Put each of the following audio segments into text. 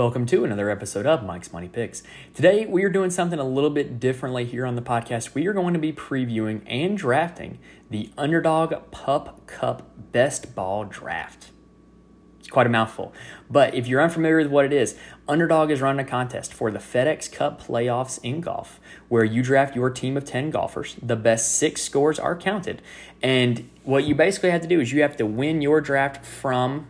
Welcome to another episode of Mike's Money Picks. Today we are doing something a little bit differently here on the podcast. We are going to be previewing and drafting the Underdog Pup Cup Best Ball Draft. It's quite a mouthful. But if you're unfamiliar with what it is, Underdog is running a contest for the FedEx Cup playoffs in golf, where you draft your team of 10 golfers. The best six scores are counted. And what you basically have to do is you have to win your draft from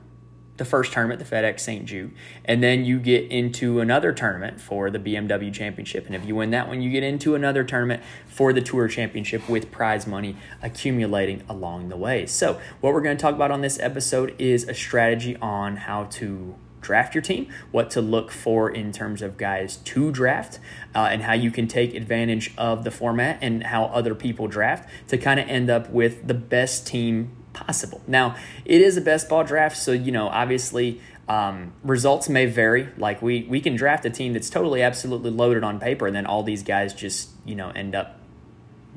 the first tournament, the FedEx St. Jude, and then you get into another tournament for the BMW Championship. And if you win that one, you get into another tournament for the Tour Championship with prize money accumulating along the way. So, what we're going to talk about on this episode is a strategy on how to draft your team, what to look for in terms of guys to draft, uh, and how you can take advantage of the format and how other people draft to kind of end up with the best team possible. Now, it is a best ball draft, so you know, obviously, um, results may vary. Like we we can draft a team that's totally absolutely loaded on paper, and then all these guys just you know end up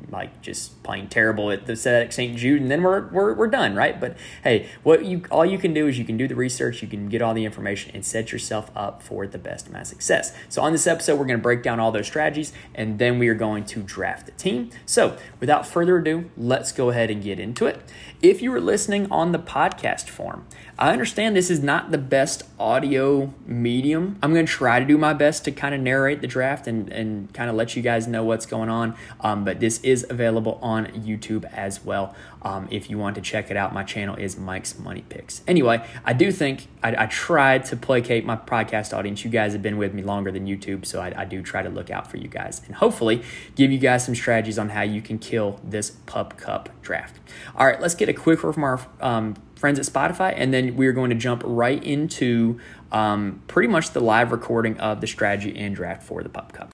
like just playing terrible at the at St. Jude, and then we're, we're we're done, right? But hey, what you all you can do is you can do the research, you can get all the information, and set yourself up for the best of success. So on this episode, we're going to break down all those strategies, and then we are going to draft a team. So without further ado, let's go ahead and get into it. If you were listening on the podcast form, I understand this is not the best audio medium. I'm going to try to do my best to kind of narrate the draft and, and kind of let you guys know what's going on. Um, but this is available on YouTube as well. Um, if you want to check it out, my channel is Mike's Money Picks. Anyway, I do think I, I tried to placate my podcast audience. You guys have been with me longer than YouTube, so I, I do try to look out for you guys and hopefully give you guys some strategies on how you can kill this Pup Cup draft. All right, let's get a quick word from our um, friends at Spotify, and then we're going to jump right into um, pretty much the live recording of the strategy and draft for the Pup Cup.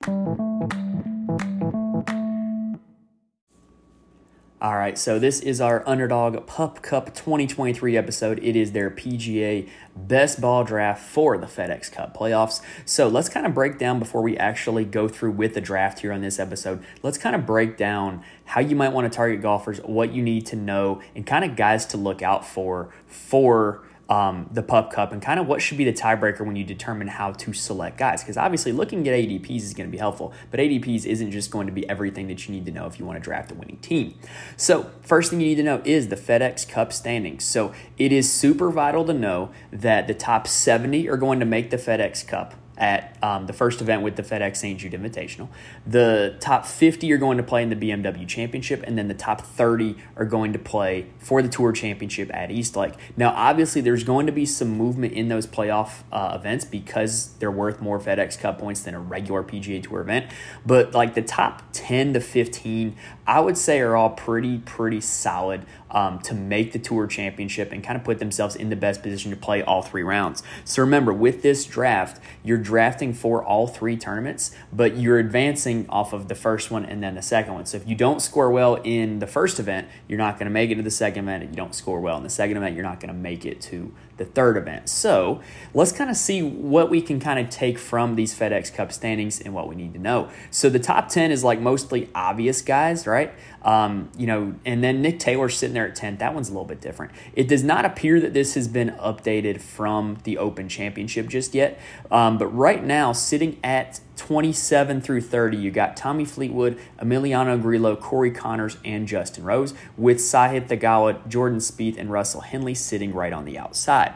All right, so this is our Underdog Pup Cup 2023 episode. It is their PGA best ball draft for the FedEx Cup playoffs. So let's kind of break down before we actually go through with the draft here on this episode. Let's kind of break down how you might want to target golfers, what you need to know, and kind of guys to look out for for um, the Pup Cup and kind of what should be the tiebreaker when you determine how to select guys. Because obviously, looking at ADPs is going to be helpful, but ADPs isn't just going to be everything that you need to know if you want to draft a winning team. So, first thing you need to know is the FedEx Cup standings. So, it is super vital to know that the top 70 are going to make the FedEx Cup at um, the first event with the FedEx St. Jude Invitational. The top 50 are going to play in the BMW Championship, and then the top 30 are going to play for the Tour Championship at Eastlake. Now, obviously, there's going to be some movement in those playoff uh, events because they're worth more FedEx Cup points than a regular PGA Tour event. But like the top 10 to 15, I would say are all pretty, pretty solid um, to make the Tour Championship and kind of put themselves in the best position to play all three rounds. So remember, with this draft, you're drafting for all three tournaments, but you're advancing off of the first one and then the second one. So if you don't score well in the first event, you're not going to make it to the second event. If you don't score well in the second event, you're not going to make it to the third event. So let's kind of see what we can kind of take from these FedEx Cup standings and what we need to know. So the top 10 is like mostly obvious guys, right? Um, you know, and then Nick Taylor sitting there at 10. That one's a little bit different. It does not appear that this has been updated from the Open Championship just yet. Um, but right now, sitting at 27 through 30, you got Tommy Fleetwood, Emiliano Grillo, Corey Conners, and Justin Rose, with Sahith Theegala, Jordan Spieth, and Russell Henley sitting right on the outside.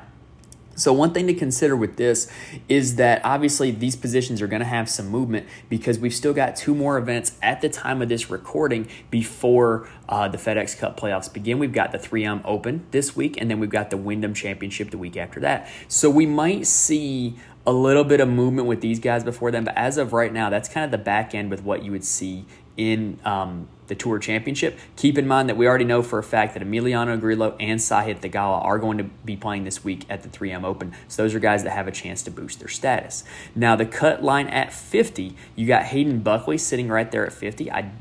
So, one thing to consider with this is that obviously these positions are going to have some movement because we've still got two more events at the time of this recording before uh, the FedEx Cup playoffs begin. We've got the 3M Open this week, and then we've got the Wyndham Championship the week after that. So, we might see a little bit of movement with these guys before then, but as of right now, that's kind of the back end with what you would see in um, the Tour Championship. Keep in mind that we already know for a fact that Emiliano Grillo and Sahith Theegala are going to be playing this week at the 3M Open. So those are guys that have a chance to boost their status. Now, the cut line at 50, you got Hayden Buckley sitting right there at 50. I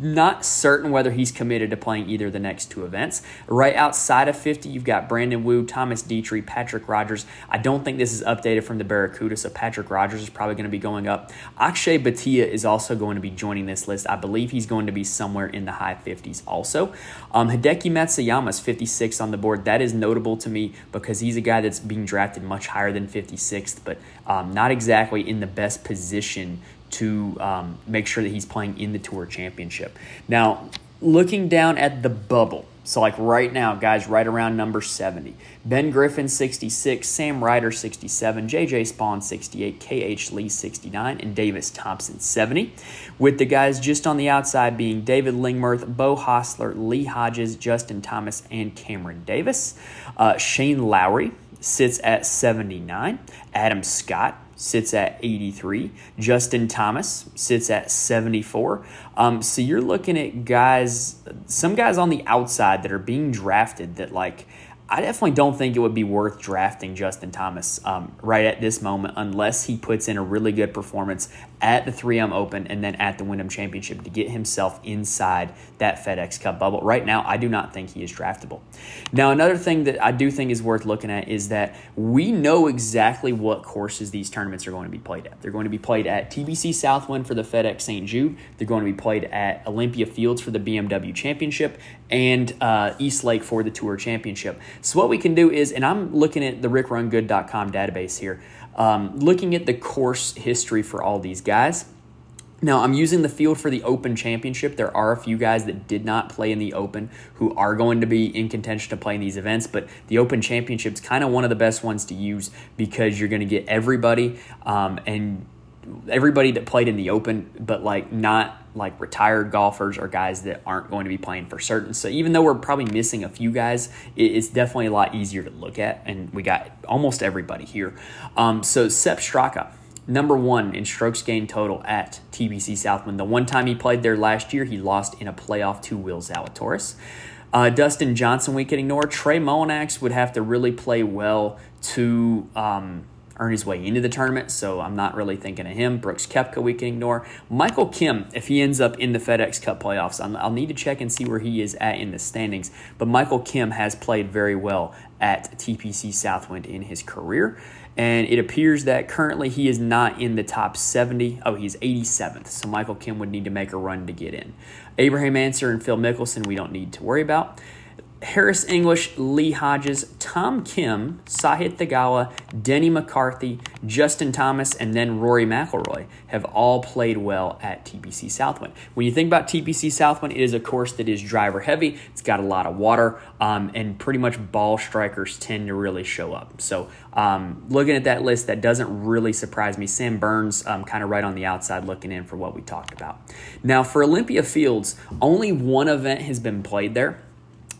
not certain whether he's committed to playing either of the next two events. Right outside of 50, you've got Brandon Wu, Thomas Detry, Patrick Rodgers. I don't think this is updated from the Barracuda, so Patrick Rodgers is probably going to be going up. Akshay Bhatia is also going to be joining this list. I believe he's going to be somewhere in the high 50s also. Um, Hideki Matsuyama is 56 on the board. That is notable to me because he's a guy that's being drafted much higher than 56th, but um, not exactly in the best position to um, make sure that he's playing in the Tour Championship. Now, looking down at the bubble, so like right now, guys, right around number 70. Ben Griffin 66, Sam Ryder 67, JJ Spaun, 68, KH Lee 69, and Davis Thompson 70. With the guys just on the outside being David Lingmerth, Beau Hossler, Lee Hodges, Justin Thomas, and Cameron Davis. Uh, Shane Lowry sits at 79. Adam Scott sits at 83. Justin Thomas sits at 74. Um, so you're looking at guys, some guys on the outside that are being drafted that like I definitely don't think it would be worth drafting Justin Thomas um, right at this moment unless he puts in a really good performance at the 3M Open and then at the Wyndham Championship to get himself inside that FedEx Cup bubble. Right now, I do not think he is draftable. Now, another thing that I do think is worth looking at is that we know exactly what courses these tournaments are going to be played at. They're going to be played at TPC Southwind for the FedEx St. Jude. They're going to be played at Olympia Fields for the BMW Championship and uh, East Lake for the Tour Championship. So what we can do is, and I'm looking at the rickrungood.com database here, um, looking at the course history for all these guys. Now, I'm using the field for the Open Championship. There are a few guys that did not play in the Open who are going to be in contention to play in these events, but the Open Championship is kind of one of the best ones to use because you're going to get everybody um, and everybody that played in the Open, but like not like retired golfers or guys that aren't going to be playing for certain. So even though we're probably missing a few guys, it's definitely a lot easier to look at, and we got almost everybody here. Um, so Sepp Straka, number one in strokes gained total at TPC Southwind. The one time he played there last year, he lost in a playoff to Will Zalatoris. Uh, Dustin Johnson, we can ignore. Trey Mullinax would have to really play well to. Um, earn his way into the tournament, so I'm not really thinking of him. Brooks Koepka, we can ignore. Michael Kim, if he ends up in the FedEx Cup playoffs, i will need to check and see where he is at in the standings. But Michael Kim has played very well at TPC Southwind in his career. And it appears that currently he is not in the top 70. Oh, he's 87th. So Michael Kim would need to make a run to get in. Abraham Ancer and Phil Mickelson, we don't need to worry about. Harris English, Lee Hodges, Tom Kim, Sahith Theegala, Denny McCarthy, Justin Thomas, and then Rory McIlroy have all played well at TPC Southwind. When you think about TPC Southwind, it is a course that is driver heavy. It's got a lot of water, um, and pretty much ball strikers tend to really show up. So, um, looking at that list, that doesn't really surprise me. Sam Burns, um, kind of right on the outside looking in for what we talked about. Now, for Olympia Fields, only one event has been played there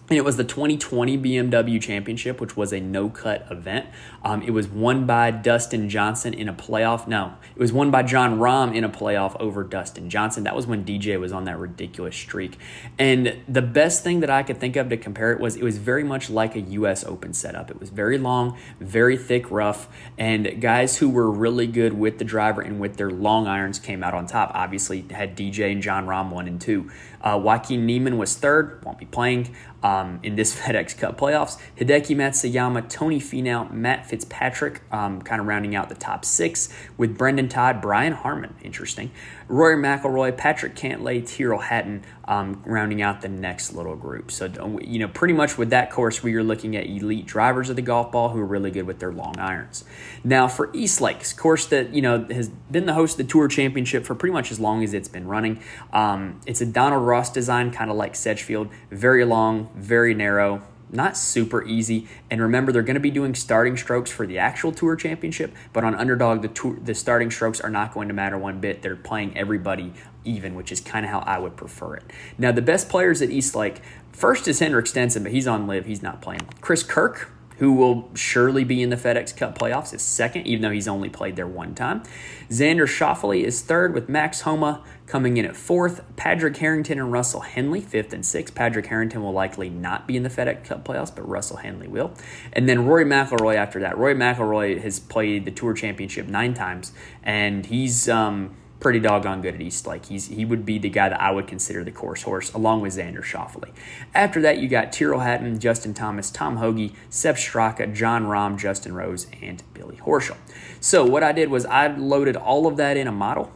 and it was the 2020 BMW Championship, which was a no cut event. Um, it was won by Dustin Johnson in a playoff. No, it was won by Jon Rahm in a playoff over Dustin Johnson. That was when DJ was on that ridiculous streak. And the best thing that I could think of to compare it was it was very much like a U.S. Open setup. It was very long, very thick rough, and guys who were really good with the driver and with their long irons came out on top. Obviously, had DJ and Jon Rahm one and two. Uh, Joaquin Niemann was third, won't be playing um, in this FedEx Cup playoffs. Hideki Matsuyama, Tony Finau, Matt Fitzpatrick, um, kind of rounding out the top six with Brendon Todd, Brian Harman, interesting, Rory McIlroy, Patrick Cantlay, Tyrrell Hatton, um, rounding out the next little group. So, you know, pretty much with that course, we are looking at elite drivers of the golf ball who are really good with their long irons. Now, for East Lakes, course that, you know, has been the host of the Tour Championship for pretty much as long as it's been running. Um, it's a Donald Ross design, kind of like Sedgefield, very long, very narrow, not super easy. And remember, they're going to be doing starting strokes for the actual Tour Championship, but on Underdog, the tour, the starting strokes are not going to matter one bit. They're playing everybody even, which is kind of how I would prefer it. Now, the best players at East Lake, first is Henrik Stenson, but he's on LIV. He's not playing. Chris Kirk, who will surely be in the FedEx Cup playoffs, is second, even though he's only played there one time. Xander Schauffele is third, with Max Homa coming in at fourth. Patrick Harrington and Russell Henley, fifth and sixth. Patrick Harrington will likely not be in the FedEx Cup playoffs, but Russell Henley will. And then Rory McIlroy after that. Rory McIlroy has played the Tour Championship nine times, and he's um, pretty doggone good at East Lake. He's he would be the guy that I would consider the course horse, along with Xander Schauffele. After that, you got Tyrrell Hatton, Justin Thomas, Tom Hoge, Sepp Straka, Jon Rahm, Justin Rose, and Billy Horschel. So what I did was I loaded all of that in a model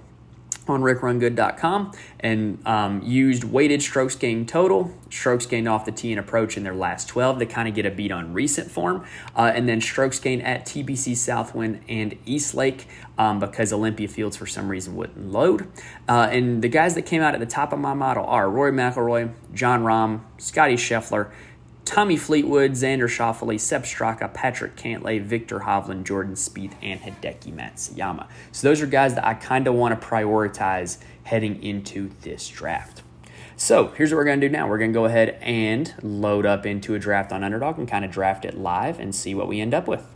on rickrungood.com and um, used weighted strokes gained total, strokes gained off the tee and approach in their last 12 to kind of get a beat on recent form, uh, and then strokes gained at TPC Southwind and East Lake um, because Olympia Fields for some reason wouldn't load. Uh, and the guys that came out at the top of my model are Rory McIlroy, Jon Rahm, Scotty Scheffler, Tommy Fleetwood, Xander Schauffele, Sepp Straka, Patrick Cantlay, Viktor Hovland, Jordan Spieth, and Hideki Matsuyama. So those are guys that I kind of want to prioritize heading into this draft. So here's what we're going to do now. We're going to go ahead and load up into a draft on Underdog and kind of draft it live and see what we end up with.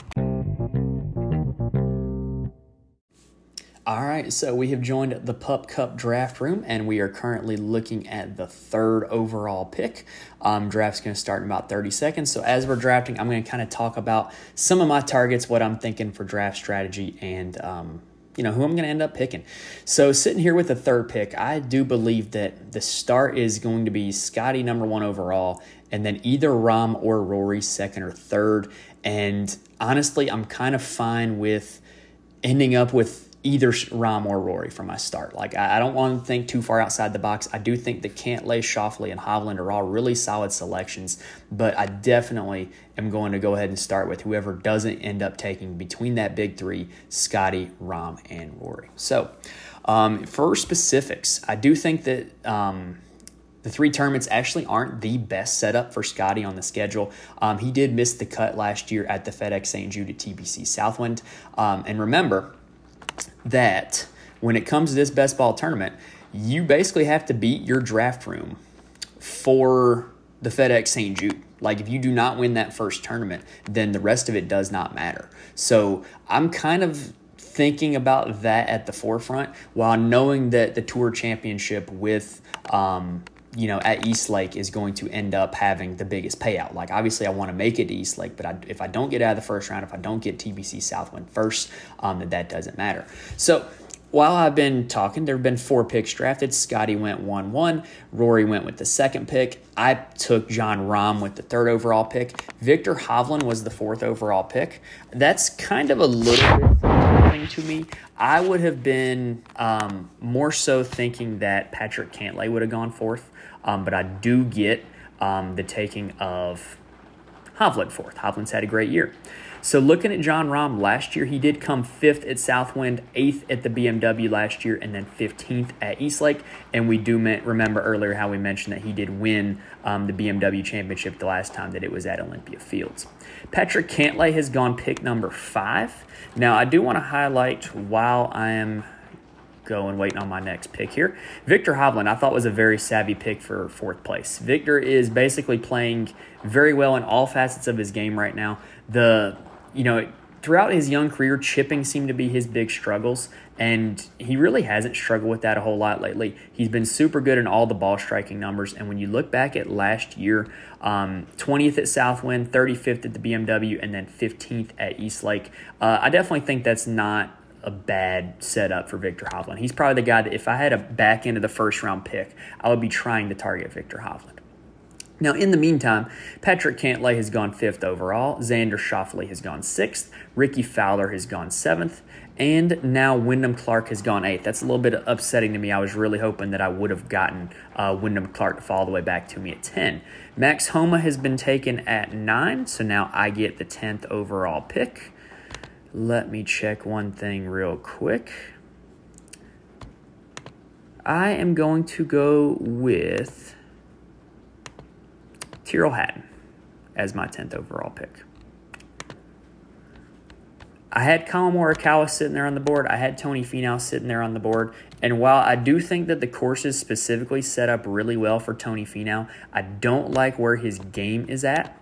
All right, so we have joined the Pup Cup draft room, and we are currently looking at the third overall pick. Um, draft's going to start in about 30 seconds. So, as we're drafting, I'm going to kind of talk about some of my targets, what I'm thinking for draft strategy, and um, you know who I'm going to end up picking. So, sitting here with the third pick, I do believe that the start is going to be Scotty number one overall, and then either Rahm or Rory second or third. And honestly, I'm kind of fine with ending up with either Rahm or Rory for my start. Like I, I, don't want to think too far outside the box. I do think that Cantlay, Schauffele, and Hovland are all really solid selections, but I definitely am going to go ahead and start with whoever doesn't end up taking between that big three: Scotty, Rahm, and Rory. So um, for specifics, I do think that. Um, the three tournaments actually aren't the best setup for Scotty on the schedule. Um, he did miss the cut last year at the FedEx St. Jude at TPC Southwind. Um, and remember, that when it comes to this best ball tournament, you basically have to beat your draft room for the FedEx St. Jude. Like if you do not win that first tournament, then the rest of it does not matter. So I'm kind of thinking about that at the forefront while knowing that the tour championship with um, you know, at East Lake is going to end up having the biggest payout. Like, obviously, I want to make it to East Lake, but I, if I don't get out of the first round, if I don't get TPC Southwind first, um, then that doesn't matter. So, while I've been talking, there have been four picks drafted. Scotty went 1 1. Rory went with the second pick. I took Jon Rahm with the third overall pick. Viktor Hovland was the fourth overall pick. That's kind of a little bit surprising to me. I would have been um, more so thinking that Patrick Cantlay would have gone fourth. Um, but I do get um, the taking of Hovland fourth. Hovland's had a great year. So looking at Jon Rahm last year, he did come fifth at Southwind, eighth at the BMW last year, and then 15th at Eastlake. And we do remember earlier how we mentioned that he did win um, the BMW championship the last time that it was at Olympia Fields. Patrick Cantlay has gone pick number five. Now, I do want to highlight while I am going waiting on my next pick here. Viktor Hovland, I thought was a very savvy pick for fourth place. Viktor is basically playing very well in all facets of his game right now. The you know throughout his young career, chipping seemed to be his big struggles, and he really hasn't struggled with that a whole lot lately. He's been super good in all the ball striking numbers, and when you look back at last year, um, 20th at Southwind, 35th at the BMW, and then 15th at Eastlake, uh, I definitely think that's not a bad setup for Viktor Hovland. He's probably the guy that if I had a back end of the first round pick, I would be trying to target Viktor Hovland. Now, in the meantime, Patrick Cantlay has gone fifth overall. Xander Schauffele has gone sixth. Rickie Fowler has gone seventh. And now Wyndham Clark has gone eighth. That's a little bit upsetting to me. I was really hoping that I would have gotten uh, Wyndham Clark to fall all the way back to me at 10. Max Homa has been taken at 9, so now I get the 10th overall pick. Let me check one thing real quick. I am going to go with Tyrrell Hatton as my 10th overall pick. I had Collin Morikawa sitting there on the board. I had Tony Finau sitting there on the board. And while I do think that the course is specifically set up really well for Tony Finau, I don't like where his game is at.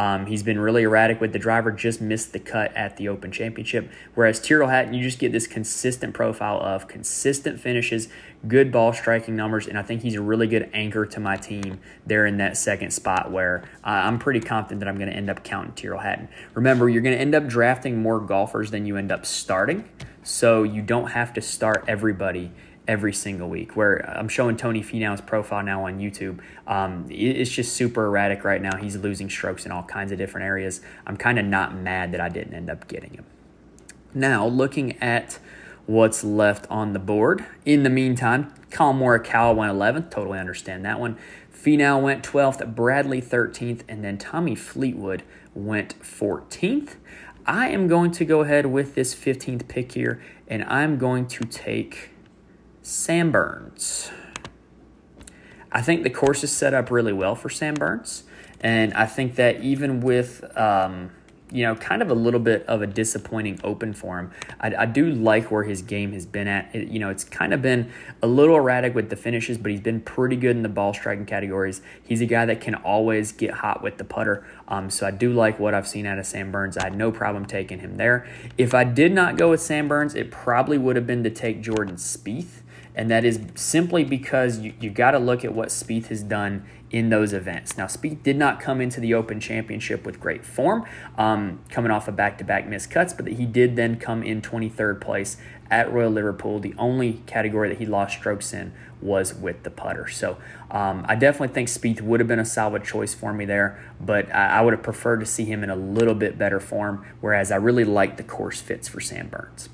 Um, he's been really erratic with the driver, just missed the cut at the Open Championship. Whereas Tyrrell Hatton, you just get this consistent profile of consistent finishes, good ball striking numbers, and I think he's a really good anchor to my team there in that second spot where uh, I'm pretty confident that I'm going to end up counting Tyrrell Hatton. Remember, you're going to end up drafting more golfers than you end up starting, so you don't have to start everybody every single week. Where I'm showing Tony Finau's profile now on YouTube. Um, it's just super erratic right now. He's losing strokes in all kinds of different areas. I'm kind of not mad that I didn't end up getting him. Now, looking at what's left on the board. In the meantime, Collin Morikawa went 11th. Totally understand that one. Finau went 12th, Bradley 13th, and then Tommy Fleetwood went 14th. I am going to go ahead with this 15th pick here, and I'm going to take Sam Burns. I think the course is set up really well for Sam Burns, and I think that even with um, you know, kind of a little bit of a disappointing open for him. I, I do like where his game has been at. It, you know, it's kind of been a little erratic with the finishes, but he's been pretty good in the ball striking categories. He's a guy that can always get hot with the putter. Um, so I do like what I've seen out of Sam Burns. I had no problem taking him there. If I did not go with Sam Burns, it probably would have been to take Jordan Spieth and that is simply because you, you got to look at what Spieth has done in those events. Now, Spieth did not come into the Open Championship with great form, um, coming off of back-to-back missed cuts, but he did then come in 23rd place at Royal Liverpool. The only category that he lost strokes in was with the putter. So um, I definitely think Spieth would have been a solid choice for me there, but I, I would have preferred to see him in a little bit better form, whereas I really like the course fits for Sam Burns.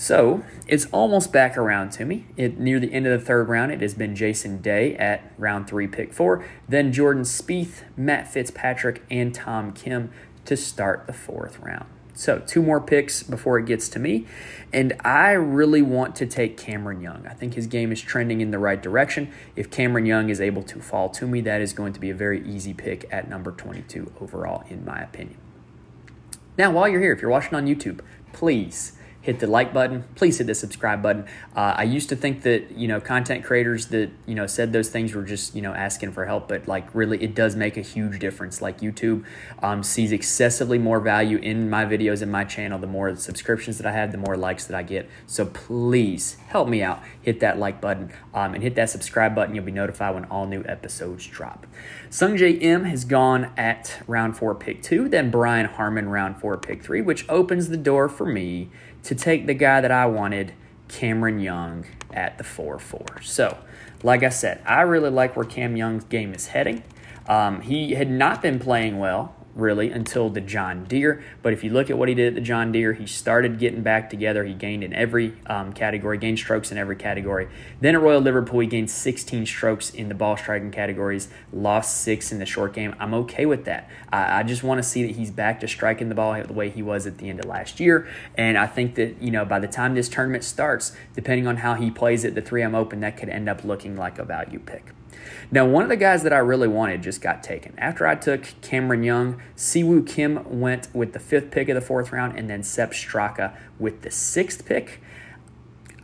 So it's almost back around to me. It, near the end of the third round, it has been Jason Day at round three, pick four, then Jordan Spieth, Matt Fitzpatrick, and Tom Kim to start the fourth round. So two more picks before it gets to me, and I really want to take Cameron Young. I think his game is trending in the right direction. If Cameron Young is able to fall to me, that is going to be a very easy pick at number 22 overall, in my opinion. Now, while you're here, if you're watching on YouTube, please hit the like button. Please hit the subscribe button. Uh, I used to think that you know content creators that you know said those things were just you know asking for help, but like really, it does make a huge difference. Like YouTube um, sees excessively more value in my videos and my channel. The more subscriptions that I have, the more likes that I get. So please help me out. Hit that like button um, and hit that subscribe button. You'll be notified when all new episodes drop. Sungjae Im has gone at round four, pick two. Then Brian Harman round four, pick three, which opens the door for me to take the guy that I wanted, Cameron Young, at the 4 4. So, like I said, I really like where Cam Young's game is heading. Um, he had not been playing well really until the John Deere. But if you look at what he did at the John Deere, he started getting back together. He gained in every um, category, gained strokes in every category. Then at Royal Liverpool, he gained 16 strokes in the ball striking categories, lost six in the short game. I'm okay with that. I, I just want to see that he's back to striking the ball the way he was at the end of last year. And I think that, you know, by the time this tournament starts, depending on how he plays at the 3M Open, that could end up looking like a value pick. Now, one of the guys that I really wanted just got taken. After I took Cameron Young, Si Woo Kim went with the fifth pick of the fourth round, and then Sepp Straka with the sixth pick.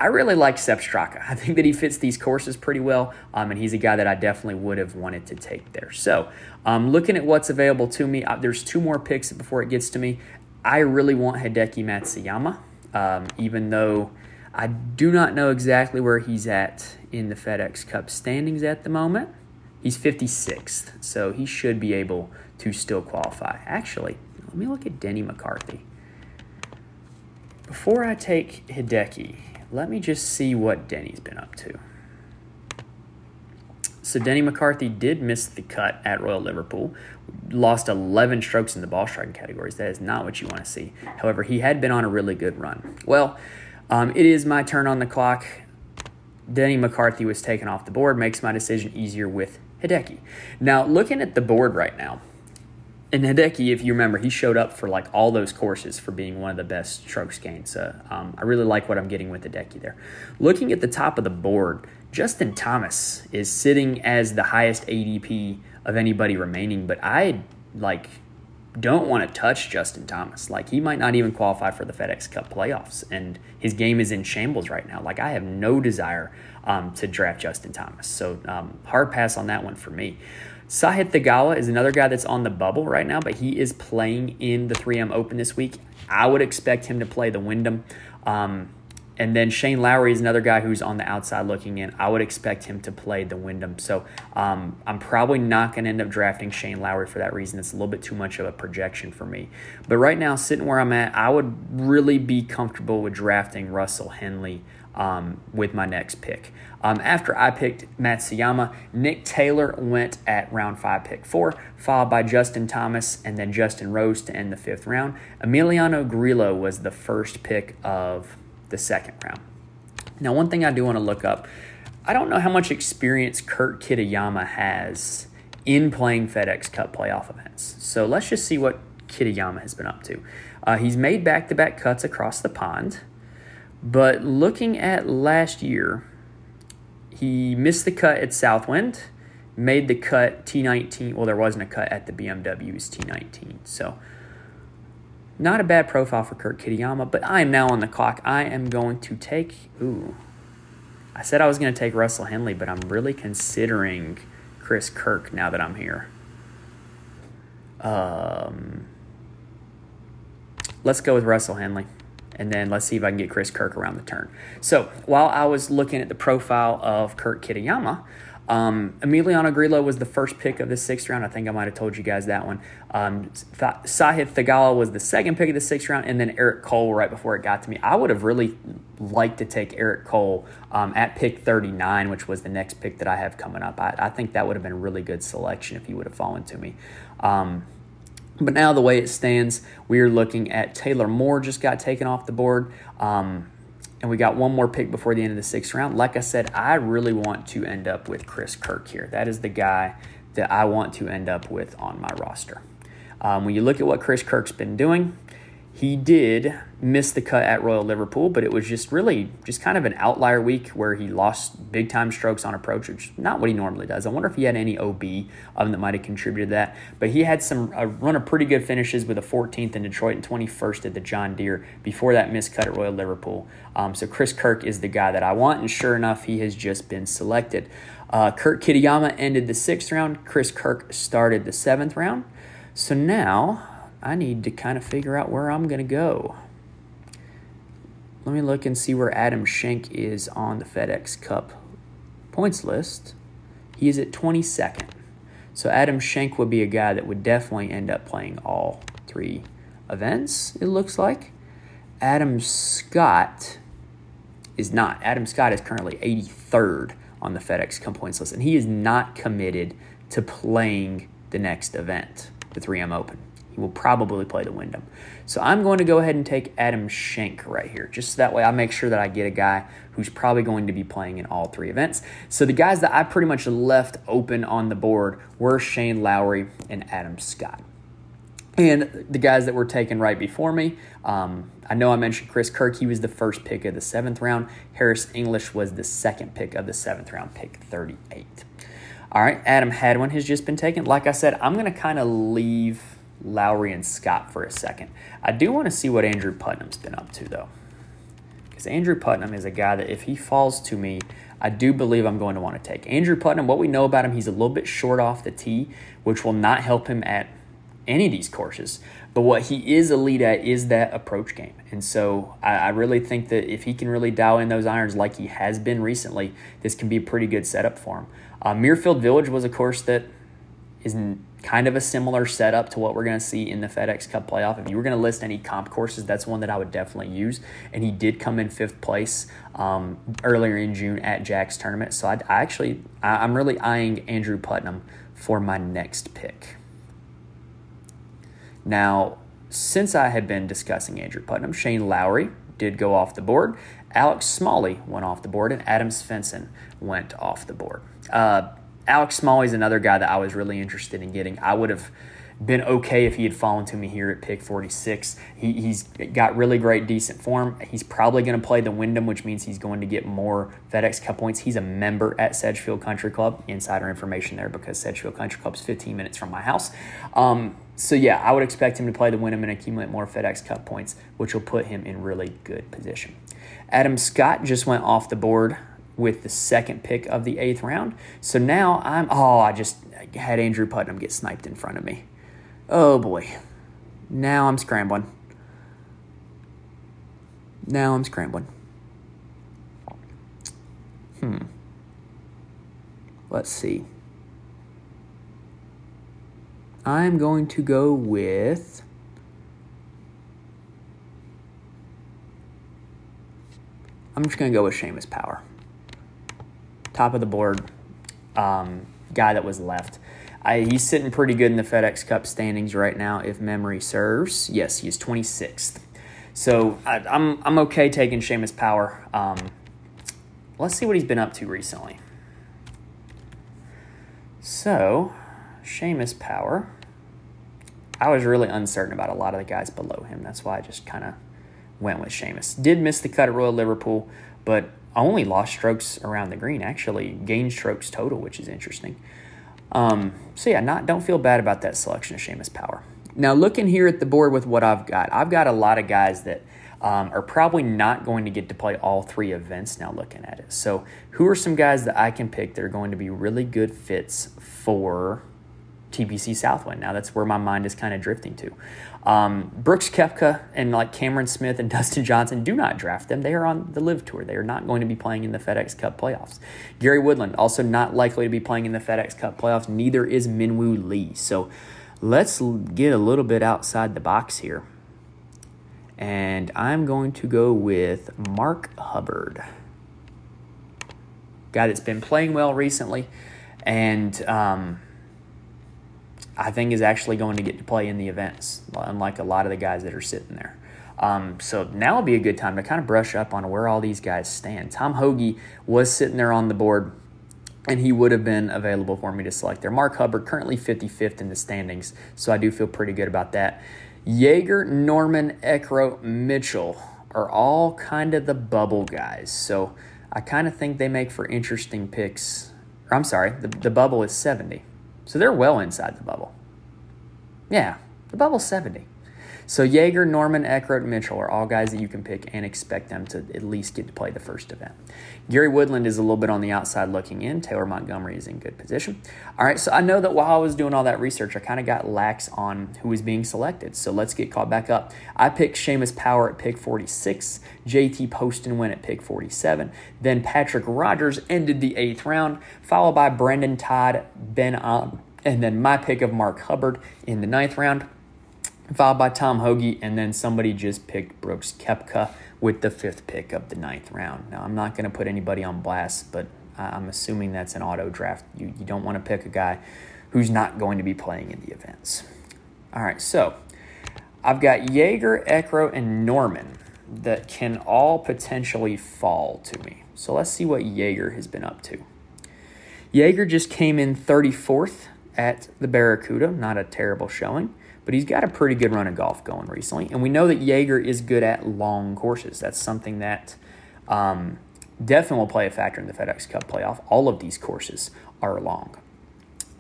I really like Sepp Straka. I think that he fits these courses pretty well, um, and he's a guy that I definitely would have wanted to take there. So, um, looking at what's available to me, uh, there's two more picks before it gets to me. I really want Hideki Matsuyama, um, even though I do not know exactly where he's at in the FedEx Cup standings at the moment. He's 56th, so he should be able to still qualify. Actually, let me look at Denny McCarthy. Before I take Hideki, let me just see what Denny's been up to. So Denny McCarthy did miss the cut at Royal Liverpool, lost 11 strokes in the ball striking categories. That is not what you want to see. However, he had been on a really good run. Well, um, it is my turn on the clock. Denny McCarthy was taken off the board, makes my decision easier with Hideki. Now, looking at the board right now, and Hideki, if you remember, he showed up for like all those courses for being one of the best strokes gains. Uh, um, I really like what I'm getting with Hideki there. Looking at the top of the board, Justin Thomas is sitting as the highest ADP of anybody remaining, but I like don't want to touch Justin Thomas. Like he might not even qualify for the FedEx Cup playoffs, and his game is in shambles right now. Like I have no desire um, to draft Justin Thomas, so um, hard pass on that one for me. Sahith Theegala is another guy that's on the bubble right now, but he is playing in the 3M Open this week. I would expect him to play the Wyndham. Um, and then Shane Lowry is another guy who's on the outside looking in. I would expect him to play the Wyndham. So um, I'm probably not going to end up drafting Shane Lowry for that reason. It's a little bit too much of a projection for me. But right now, sitting where I'm at, I would really be comfortable with drafting Russell Henley um, with my next pick. Um, after I picked Matsuyama, Nick Taylor went at round five, pick four, followed by Justin Thomas and then Justin Rose to end the fifth round. Emiliano Grillo was the first pick of the second round. Now, one thing I do want to look up I don't know how much experience Kurt Kitayama has in playing FedEx Cup playoff events. So let's just see what Kitayama has been up to. Uh, he's made back to back cuts across the pond. But looking at last year, he missed the cut at Southwind, made the cut T19. Well, there wasn't a cut at the BMW's T19. So, not a bad profile for Kurt Kitayama, but I am now on the clock. I am going to take. Ooh. I said I was going to take Russell Henley, but I'm really considering Chris Kirk now that I'm here. Um, let's go with Russell Henley and then let's see if I can get Chris Kirk around the turn. So while I was looking at the profile of Kurt Kitayama, um, Emiliano Grillo was the first pick of the sixth round. I think I might have told you guys that one. Um, Th- Sahith Theegala was the second pick of the sixth round, and then Eric Cole right before it got to me. I would have really liked to take Eric Cole um, at pick 39, which was the next pick that I have coming up. I, I, think that would have been a really good selection if he would have fallen to me. Um, but now, the way it stands, we are looking at Taylor Moore just got taken off the board. Um, and we got one more pick before the end of the sixth round. Like I said, I really want to end up with Chris Kirk here. That is the guy that I want to end up with on my roster. Um, when you look at what Chris Kirk's been doing, he did miss the cut at Royal Liverpool, but it was just really just kind of an outlier week where he lost big time strokes on approach, which is not what he normally does. I wonder if he had any OB um, that might have contributed to that. But he had some a run of pretty good finishes with a 14th in Detroit and 21st at the John Deere before that missed cut at Royal Liverpool. Um, so Chris Kirk is the guy that I want, and sure enough, he has just been selected. Uh, Kurt Kitayama ended the sixth round. Chris Kirk started the seventh round. So now I need to kind of figure out where I'm going to go. Let me look and see where Adam Schenk is on the FedEx Cup points list. He is at 22nd. So Adam Schenk would be a guy that would definitely end up playing all three events, it looks like. Adam Scott is not. Adam Scott is currently 83rd on the FedEx Cup points list, and he is not committed to playing the next event, the 3M Open. He will probably play the Wyndham. So I'm going to go ahead and take Adam Schenk right here. Just that way I make sure that I get a guy who's probably going to be playing in all three events. So the guys that I pretty much left open on the board were Shane Lowry and Adam Scott. And the guys that were taken right before me, um, I know I mentioned Chris Kirk. He was the first pick of the seventh round. Harris English was the second pick of the seventh round, pick 38. All right, Adam Hadwin has just been taken. Like I said, I'm going to kind of leave Lowry and Scott for a second. I do want to see what Andrew Putnam's been up to, though. Because Andrew Putnam is a guy that if he falls to me, I do believe I'm going to want to take. Andrew Putnam, what we know about him, he's a little bit short off the tee, which will not help him at any of these courses. But what he is elite at is that approach game. And so I, I, really think that if he can really dial in those irons like he has been recently, this can be a pretty good setup for him. Uh, Muirfield Village was a course that is kind of a similar setup to what we're going to see in the FedEx Cup playoff. If you were going to list any comp courses, that's one that I would definitely use. And he did come in fifth place um, earlier in June at Jack's tournament. So I, I actually, I, I'm really eyeing Andrew Putnam for my next pick. Now, since I had been discussing Andrew Putnam, Shane Lowry did go off the board. Alex Smalley went off the board, and Adam Svensson went off the board. Uh, Alex Smalley is another guy that I was really interested in getting. I would have been okay if he had fallen to me here at pick 46. He, he's got really great, decent form. He's probably going to play the Wyndham, which means he's going to get more FedEx Cup points. He's a member at Sedgefield Country Club. Insider information there because Sedgefield Country Club is 15 minutes from my house. Um, so, yeah, I would expect him to play the Wyndham and accumulate more FedEx Cup points, which will put him in really good position. Adam Scott just went off the board with the second pick of the eighth round. So now I'm, oh, I just had Andrew Putnam get sniped in front of me. Oh boy. Now I'm scrambling. Now I'm scrambling. Hmm. Let's see. I'm going to go with I'm just going to go with Seamus Power. Top of the board um, guy that was left. I, he's sitting pretty good in the FedEx Cup standings right now, if memory serves. Yes, he's 26th. So I, am I'm, I'm okay taking Seamus Power. Um, let's see what he's been up to recently. So, Seamus Power. I was really uncertain about a lot of the guys below him. That's why I just kind of went with Seamus. Did miss the cut at Royal Liverpool, but only lost strokes around the green. Actually, gained strokes total, which is interesting. Um, so yeah, not don't feel bad about that selection of Seamus Power. Now looking here at the board with what I've got, I've got a lot of guys that um, are probably not going to get to play all three events. Now looking at it, so who are some guys that I can pick that are going to be really good fits for TPC Southwind. Now that's where my mind is kind of drifting to. Um, Brooks Koepka and like Cameron Smith and Dustin Johnson do not draft them. They are on the LIV Tour. They are not going to be playing in the FedEx Cup playoffs. Gary Woodland also not likely to be playing in the FedEx Cup playoffs. Neither is Min Woo Lee. So let's get a little bit outside the box here. And I'm going to go with Mark Hubbard. Guy that's been playing well recently. And um, I think is actually going to get to play in the events, unlike a lot of the guys that are sitting there. Um, so now would be a good time to kind of brush up on where all these guys stand. Tom Hoge was sitting there on the board, and he would have been available for me to select there. Mark Hubbard currently 55th in the standings, so I do feel pretty good about that. Jaeger, Norrman, Eckroat, Mitchell are all kind of the bubble guys. So I kind of think they make for interesting picks. Or I'm sorry, the, the bubble is 70. So they're well inside the bubble. Yeah, the bubble's 70. So Jaeger, Norrman, Eckroat, Mitchell are all guys that you can pick and expect them to at least get to play the first event. Gary Woodland is a little bit on the outside looking in. Taylor Montgomery is in good position. All right, so I know that while I was doing all that research, I kind of got lax on who was being selected. So let's get caught back up. I picked Seamus Power at pick 46, JT Poston went at pick 47. Then Patrick Rodgers ended the eighth round, followed by Brendon Todd, Ben, and then my pick of Mark Hubbard in the ninth round followed by Tom Hoge, and then somebody just picked Brooks Koepka with the fifth pick of the ninth round. Now, I'm not going to put anybody on blast, but I'm assuming that's an auto draft. You, you don't want to pick a guy who's not going to be playing in the events. All right, so I've got Jaeger, Eckroat, and Norrman that can all potentially fall to me. So let's see what Jaeger has been up to. Jaeger just came in 34th at the Barracuda, not a terrible showing but he's got a pretty good run of golf going recently. And we know that Jaeger is good at long courses. That's something that um, definitely will play a factor in the FedEx Cup playoff. All of these courses are long.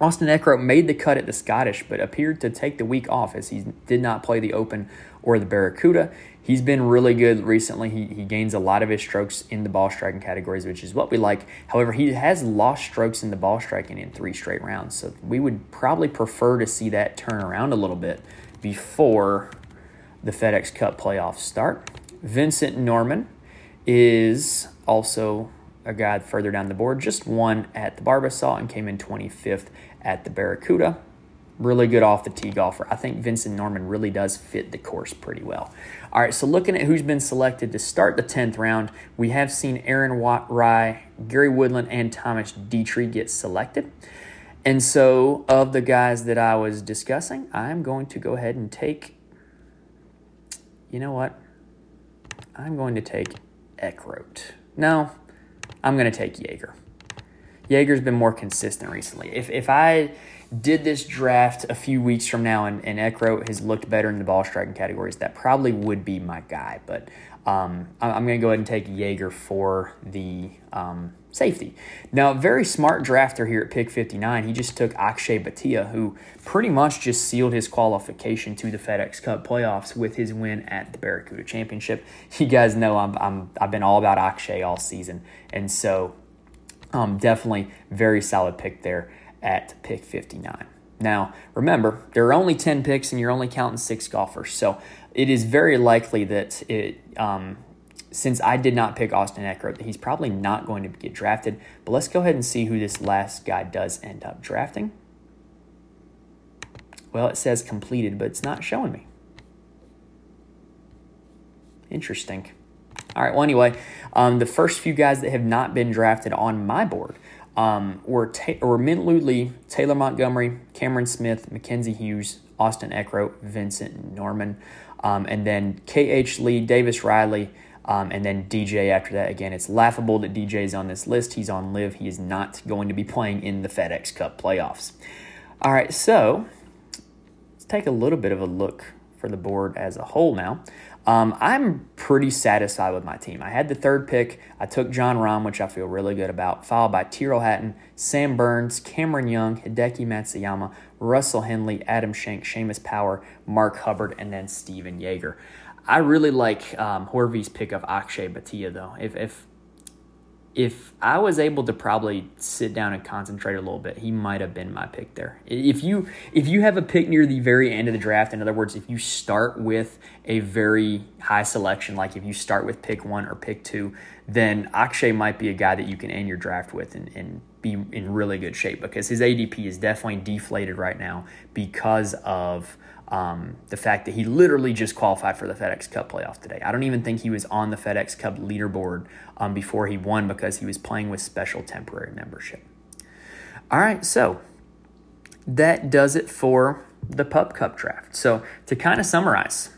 Austin Eckroat made the cut at the Scottish, but appeared to take the week off as he did not play the Open or the Barracuda. He's been really good recently. He, he gains a lot of his strokes in the ball striking categories, which is what we like. However, he has lost strokes in the ball striking in three straight rounds. So we would probably prefer to see that turn around a little bit before the FedEx Cup playoffs start. Vincent Norrman is also a guy further down the board, just won at the Barbasol and came in 25th at the Barracuda really good off the tee golfer. I think Vincent Norrman really does fit the course pretty well. All right, so looking at who's been selected to start the 10th round, we have seen Aaron Watt Rye, Gary Woodland, and Thomas Detry get selected. And so, of the guys that I was discussing, I'm going to go ahead and take, you know what? I'm going to take Eckroat. No, I'm going to take Jaeger. Jaeger's been more consistent recently. If, if I did this draft a few weeks from now and, and Eckroat has looked better in the ball striking categories, that probably would be my guy. But um, I'm going to go ahead and take Jaeger for the um, safety. Now, very smart drafter here at pick 59. He just took Akshay Bhatia, who pretty much just sealed his qualification to the FedEx Cup playoffs with his win at the Barracuda Championship. You guys know I'm, I'm, I've been all about Akshay all season. And so um, definitely very solid pick there at pick 59. Now, remember, there are only 10 picks and you're only counting six golfers. So it is very likely that it, um, since I did not pick Austin Eckroat, he's probably not going to get drafted. But let's go ahead and see who this last guy does end up drafting. Well, it says completed, but it's not showing me. Interesting. All right, well, anyway, um, the first few guys that have not been drafted on my board um, were, Ta- were Mint Ludley, Taylor Montgomery, Cameron Smith, Mackenzie Hughes, Austin Eckroat, Vincent Norrman, um, and then K.H. Lee, Davis Riley, um, and then DJ after that. Again, it's laughable that DJ is on this list. He's on LIV. He is not going to be playing in the FedEx Cup playoffs. All right, so let's take a little bit of a look for the board as a whole now. Um, I'm pretty satisfied with my team. I had the third pick. I took Jon Rahm, which I feel really good about, followed by Tyrrell Hatton, Sam Burns, Cameron Young, Hideki Matsuyama, Russell Henley, Adam Schenk, Seamus Power, Mark Hubbard, and then Stephan Jaeger. I really like um, Horvy's pick of Akshay Bhatia, though. If, if if I was able to probably sit down and concentrate a little bit, he might have been my pick there. If you if you have a pick near the very end of the draft, in other words, if you start with a very high selection, like if you start with pick one or pick two, then Akshay might be a guy that you can end your draft with and, and be in really good shape because his ADP is definitely deflated right now because of um, the fact that he literally just qualified for the FedEx Cup playoff today. I don't even think he was on the FedEx Cup leaderboard um, before he won because he was playing with special temporary membership. All right, so that does it for the Pup Cup draft. So to kind of summarize,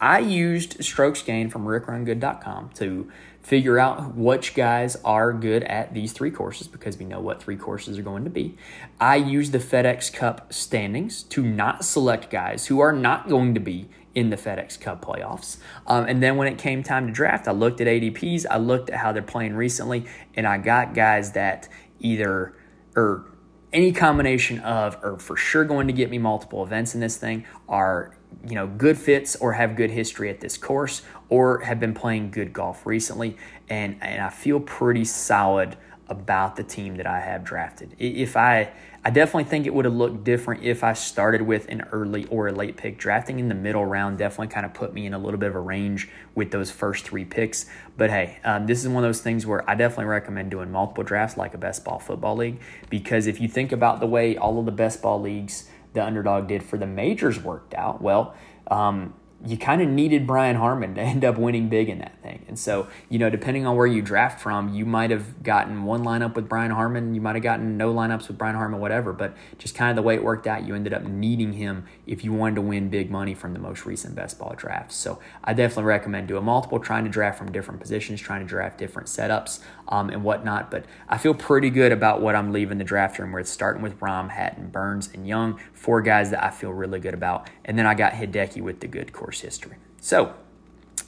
I used strokes gain from rickrungood.com to figure out which guys are good at these three courses because we know what three courses are going to be. I use the FedEx Cup standings to not select guys who are not going to be in the FedEx Cup playoffs. Um, and then when it came time to draft, I looked at ADPs, I looked at how they're playing recently, and I got guys that either or any combination of are for sure going to get me multiple events in this thing are you know good fits or have good history at this course or have been playing good golf recently and and I feel pretty solid about the team that I have drafted. If I I definitely think it would have looked different if I started with an early or a late pick. Drafting in the middle round definitely kind of put me in a little bit of a range with those first three picks. But hey, um, this is one of those things where I definitely recommend doing multiple drafts like a best ball football league because if you think about the way all of the best ball leagues the underdog did for the majors worked out, well, um, you kind of needed Brian Harman to end up winning big in that thing. And so, you know, depending on where you draft from, you might have gotten one lineup with Brian Harman, you might have gotten no lineups with Brian Harman, whatever. But just kind of the way it worked out, you ended up needing him if you wanted to win big money from the most recent best ball drafts. So I definitely recommend doing multiple, trying to draft from different positions, trying to draft different setups um, and whatnot. But I feel pretty good about what I'm leaving the draft room where it's starting with Rahm, Hatton, Burns, and Young, four guys that I feel really good about. And then I got Hideki with the good course history. So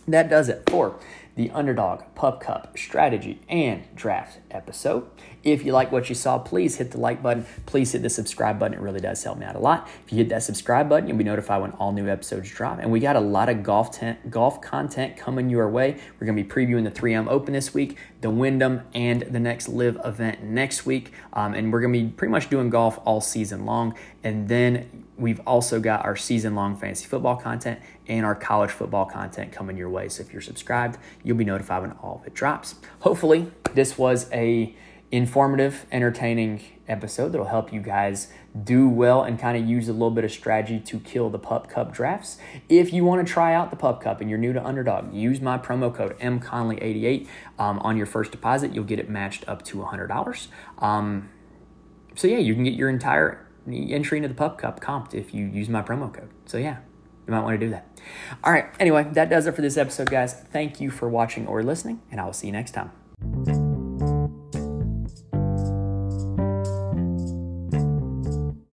that does it for the Underdog Pup Cup strategy and draft episode. If you like what you saw, please hit the like button. Please hit the subscribe button. It really does help me out a lot. If you hit that subscribe button, you'll be notified when all new episodes drop. And we got a lot of golf tent, golf content coming your way. We're going to be previewing the 3M Open this week, the Wyndham, and the next LIV event next week. Um, and we're going to be pretty much doing golf all season long. And then we've also got our season long fantasy football content and our college football content coming your way. So if you're subscribed, you'll be notified when all of it drops. Hopefully, this was a informative, entertaining episode that'll help you guys do well and kind of use a little bit of strategy to kill the Pup Cup drafts. If you want to try out the Pup Cup and you're new to Underdog, use my promo code MConley88 um, on your first deposit. You'll get it matched up to $100. Um, so yeah, you can get your entire entry into the Pup Cup comped if you use my promo code. So yeah, you might want to do that. All right. Anyway, that does it for this episode, guys. Thank you for watching or listening, and I will see you next time.